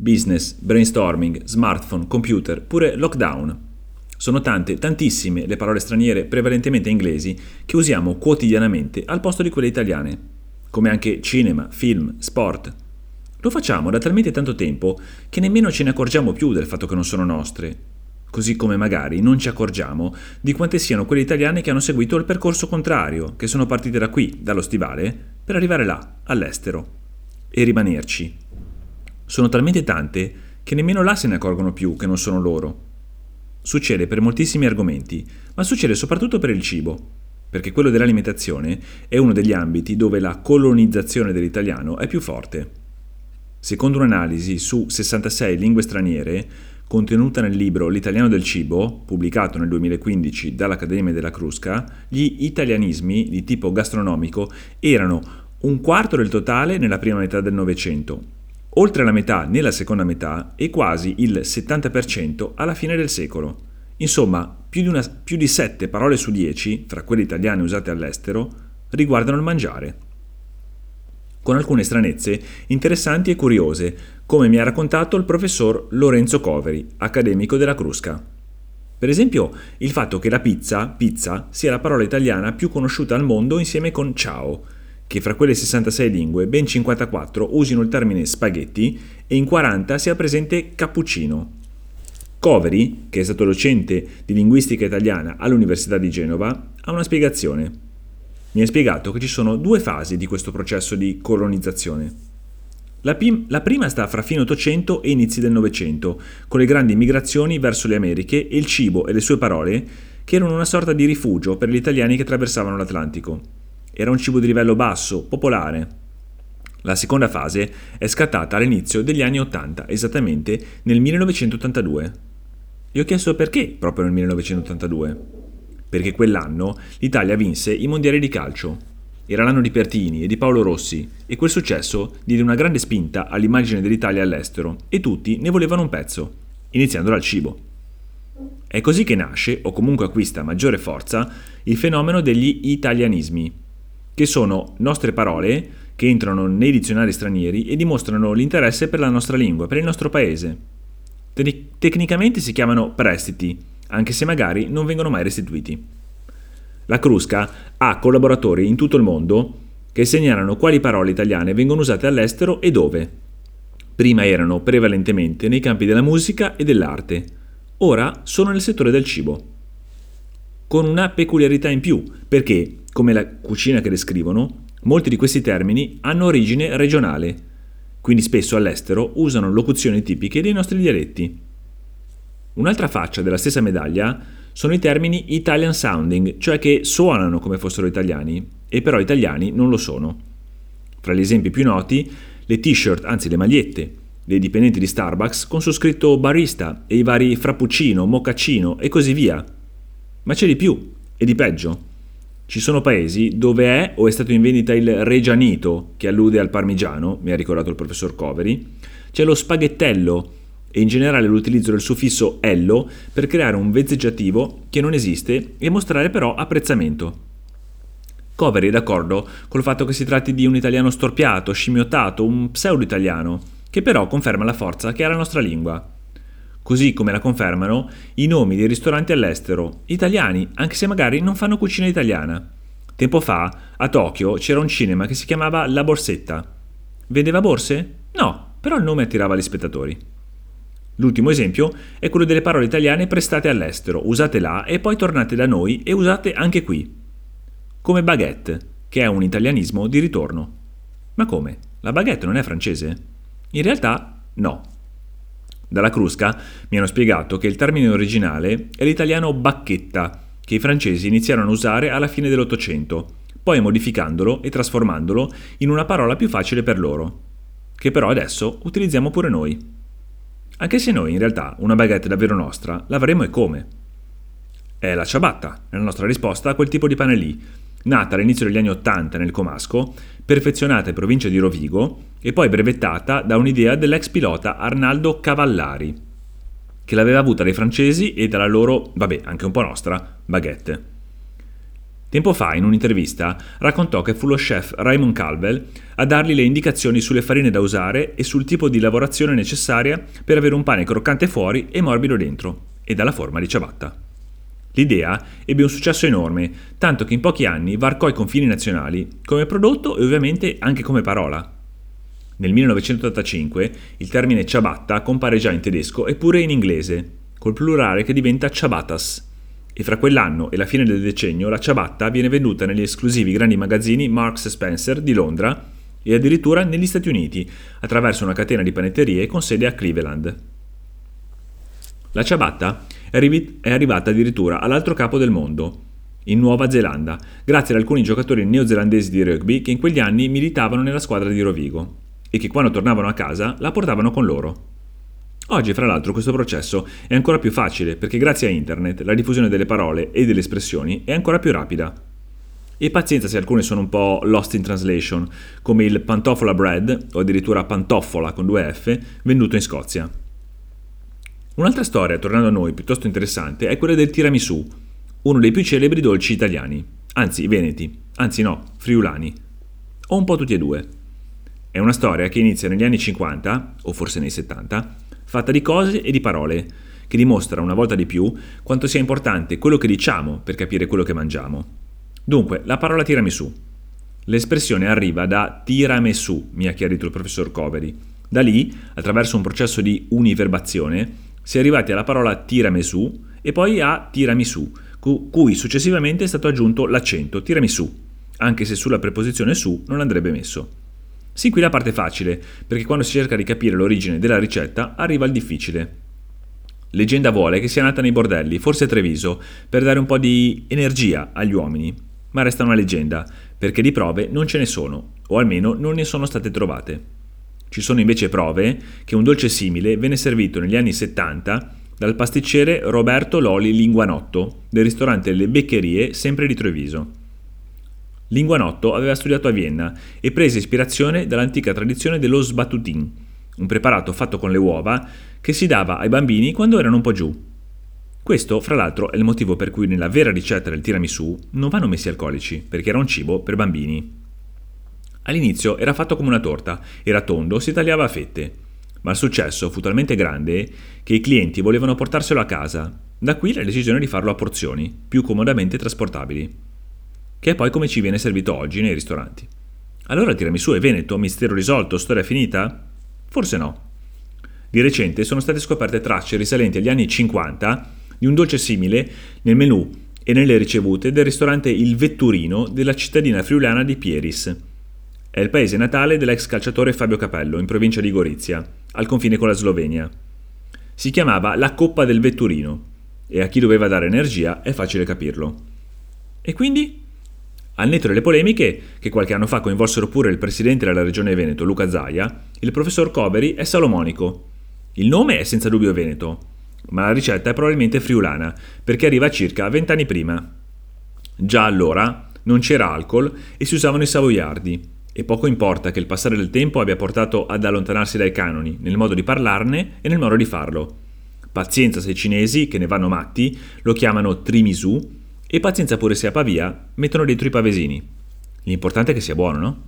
Business, brainstorming, smartphone, computer, pure lockdown. Sono tante, tantissime le parole straniere, prevalentemente inglesi, che usiamo quotidianamente al posto di quelle italiane, come anche cinema, film, sport. Lo facciamo da talmente tanto tempo che nemmeno ce ne accorgiamo più del fatto che non sono nostre, così come magari non ci accorgiamo di quante siano quelle italiane che hanno seguito il percorso contrario, che sono partite da qui, dallo stivale, per arrivare là, all'estero, e rimanerci. Sono talmente tante che nemmeno là se ne accorgono più che non sono loro. Succede per moltissimi argomenti, ma succede soprattutto per il cibo, perché quello dell'alimentazione è uno degli ambiti dove la colonizzazione dell'italiano è più forte. Secondo un'analisi su 66 lingue straniere, contenuta nel libro L'italiano del cibo, pubblicato nel 2015 dall'Accademia della Crusca, gli italianismi di tipo gastronomico erano un quarto del totale nella prima metà del Novecento oltre la metà nella seconda metà e quasi il 70% alla fine del secolo. Insomma, più di, una, più di 7 parole su 10, fra quelle italiane usate all'estero, riguardano il mangiare. Con alcune stranezze interessanti e curiose, come mi ha raccontato il professor Lorenzo Coveri, accademico della Crusca. Per esempio, il fatto che la pizza, pizza, sia la parola italiana più conosciuta al mondo insieme con ciao, che fra quelle 66 lingue ben 54 usino il termine spaghetti e in 40 sia presente cappuccino. Coveri, che è stato docente di linguistica italiana all'Università di Genova, ha una spiegazione. Mi ha spiegato che ci sono due fasi di questo processo di colonizzazione. La, pim- la, prima sta fra fine 800 e inizi del Novecento, con le grandi migrazioni verso le Americhe e il cibo e le sue parole, che erano una sorta di rifugio per gli italiani che attraversavano l'Atlantico. Era un cibo di livello basso, popolare. La seconda fase è scattata all'inizio degli anni 80, esattamente nel 1982. Gli ho chiesto perché proprio nel 1982. Perché quell'anno l'Italia vinse i mondiali di calcio. Era l'anno di Pertini e di Paolo Rossi e quel successo diede una grande spinta all'immagine dell'Italia all'estero e tutti ne volevano un pezzo, iniziando dal cibo. È così che nasce, o comunque acquista maggiore forza, il fenomeno degli italianismi, che sono nostre parole che entrano nei dizionari stranieri e dimostrano l'interesse per la nostra lingua, per il nostro paese. Te- tecnicamente si chiamano prestiti, anche se magari non vengono mai restituiti. La Crusca ha collaboratori in tutto il mondo che segnalano quali parole italiane vengono usate all'estero e dove. Prima erano prevalentemente nei campi della musica e dell'arte, ora sono nel settore del cibo. Con una peculiarità in più, perché come la cucina che descrivono, molti di questi termini hanno origine regionale, quindi spesso all'estero usano locuzioni tipiche dei nostri dialetti. Un'altra faccia della stessa medaglia sono i termini Italian sounding, cioè che suonano come fossero italiani, e però italiani non lo sono. Fra gli esempi più noti, le t-shirt, anzi le magliette, dei dipendenti di Starbucks con su scritto barista e i vari frappuccino, mocaccino e così via. Ma c'è di più e di peggio. Ci sono paesi dove è o è stato in vendita il reggianito, che allude al parmigiano, mi ha ricordato il professor Coveri, c'è lo spaghettello e in generale l'utilizzo del suffisso ello per creare un vezzeggiativo che non esiste e mostrare però apprezzamento. Coveri è d'accordo col fatto che si tratti di un italiano storpiato, scimmiottato, un pseudo-italiano, che però conferma la forza che ha la nostra lingua. Così come la confermano i nomi dei ristoranti all'estero, italiani, anche se magari non fanno cucina italiana. Tempo fa, a Tokyo, c'era un cinema che si chiamava La Borsetta. Vendeva borse? No, però il nome attirava gli spettatori. L'ultimo esempio è quello delle parole italiane prestate all'estero, usate là e poi tornate da noi e usate anche qui. Come baguette, che è un italianismo di ritorno. Ma come? La baguette non è francese? In realtà no. Dalla Crusca mi hanno spiegato che il termine originale è l'italiano bacchetta, che i francesi iniziarono a usare alla fine dell'Ottocento, poi modificandolo e trasformandolo in una parola più facile per loro, che però adesso utilizziamo pure noi. Anche se noi in realtà una baguette davvero nostra l'avremo e come? È la ciabatta, è la nostra risposta a quel tipo di pane lì, nata all'inizio degli anni Ottanta nel Comasco, perfezionata in provincia di Rovigo e poi brevettata da un'idea dell'ex pilota Arnaldo Cavallari, che l'aveva avuta dai francesi e dalla loro, vabbè, anche un po' nostra, baguette. Tempo fa, in un'intervista, raccontò che fu lo chef Raymond Calvel a dargli le indicazioni sulle farine da usare e sul tipo di lavorazione necessaria per avere un pane croccante fuori e morbido dentro, e dalla forma di ciabatta. L'idea ebbe un successo enorme, tanto che in pochi anni varcò i confini nazionali come prodotto e ovviamente anche come parola. Nel 1985 il termine ciabatta compare già in tedesco e pure in inglese, col plurale che diventa ciabattas, e fra quell'anno e la fine del decennio la ciabatta viene venduta negli esclusivi grandi magazzini Marks Spencer di Londra e addirittura negli Stati Uniti, attraverso una catena di panetterie con sede a Cleveland. La ciabatta è, arrivata addirittura all'altro capo del mondo, in Nuova Zelanda, grazie ad alcuni giocatori neozelandesi di rugby che in quegli anni militavano nella squadra di Rovigo e che quando tornavano a casa la portavano con loro. Oggi, fra l'altro, questo processo è ancora più facile perché grazie a internet la diffusione delle parole e delle espressioni è ancora più rapida. E pazienza se alcune sono un po' lost in translation, come il pantofola bread, o addirittura pantofola con due F, venduto in Scozia. Un'altra storia, tornando a noi, piuttosto interessante, è quella del tiramisù, uno dei più celebri dolci italiani, anzi veneti, anzi no, friulani, o un po' tutti e due. È una storia che inizia negli anni 50, o forse nei 70, fatta di cose e di parole, che dimostra una volta di più quanto sia importante quello che diciamo per capire quello che mangiamo. Dunque, la parola tiramisù. L'espressione arriva da tiramisù, mi ha chiarito il professor Coveri. Da lì, attraverso un processo di univerbazione, si è arrivati alla parola tiramisù e poi a tiramisù, cui successivamente è stato aggiunto l'accento tiramisù, anche se sulla preposizione su non andrebbe messo. Sin qui la parte facile, perché quando si cerca di capire l'origine della ricetta arriva il difficile. Leggenda vuole che sia nata nei bordelli, forse a Treviso, per dare un po' di energia agli uomini, ma resta una leggenda, perché di prove non ce ne sono, o almeno non ne sono state trovate. Ci sono invece prove che un dolce simile venne servito negli anni 70 dal pasticcere Roberto Loli Linguanotto del ristorante Le Beccherie, sempre di Treviso. Linguanotto aveva studiato a Vienna e prese ispirazione dall'antica tradizione dello sbattutin, un preparato fatto con le uova che si dava ai bambini quando erano un po' giù. Questo, fra l'altro, è il motivo per cui nella vera ricetta del tiramisù non vanno messi alcolici, perché era un cibo per bambini. All'inizio era fatto come una torta, era tondo, si tagliava a fette, ma il successo fu talmente grande che i clienti volevano portarselo a casa, da qui la decisione di farlo a porzioni, più comodamente trasportabili che è poi come ci viene servito oggi nei ristoranti. Allora il tiramisù è veneto, mistero risolto, storia finita? Forse no. Di recente sono state scoperte tracce risalenti agli anni 50 di un dolce simile nel menù e nelle ricevute del ristorante Il Vetturino della cittadina friulana di Pieris. È il paese natale dell'ex calciatore Fabio Capello, in provincia di Gorizia, al confine con la Slovenia. Si chiamava la Coppa del Vetturino e a chi doveva dare energia è facile capirlo. E quindi al netto delle polemiche, che qualche anno fa coinvolsero pure il presidente della regione Veneto, Luca Zaia, il professor Coveri è salomonico. Il nome è senza dubbio veneto, ma la ricetta è probabilmente friulana, perché arriva circa vent'anni prima. Già allora non c'era alcol e si usavano i savoiardi, e poco importa che il passare del tempo abbia portato ad allontanarsi dai canoni, nel modo di parlarne e nel modo di farlo. Pazienza se i cinesi, che ne vanno matti, lo chiamano trimisu e pazienza pure se a Pavia mettono dentro i pavesini. L'importante è che sia buono, no?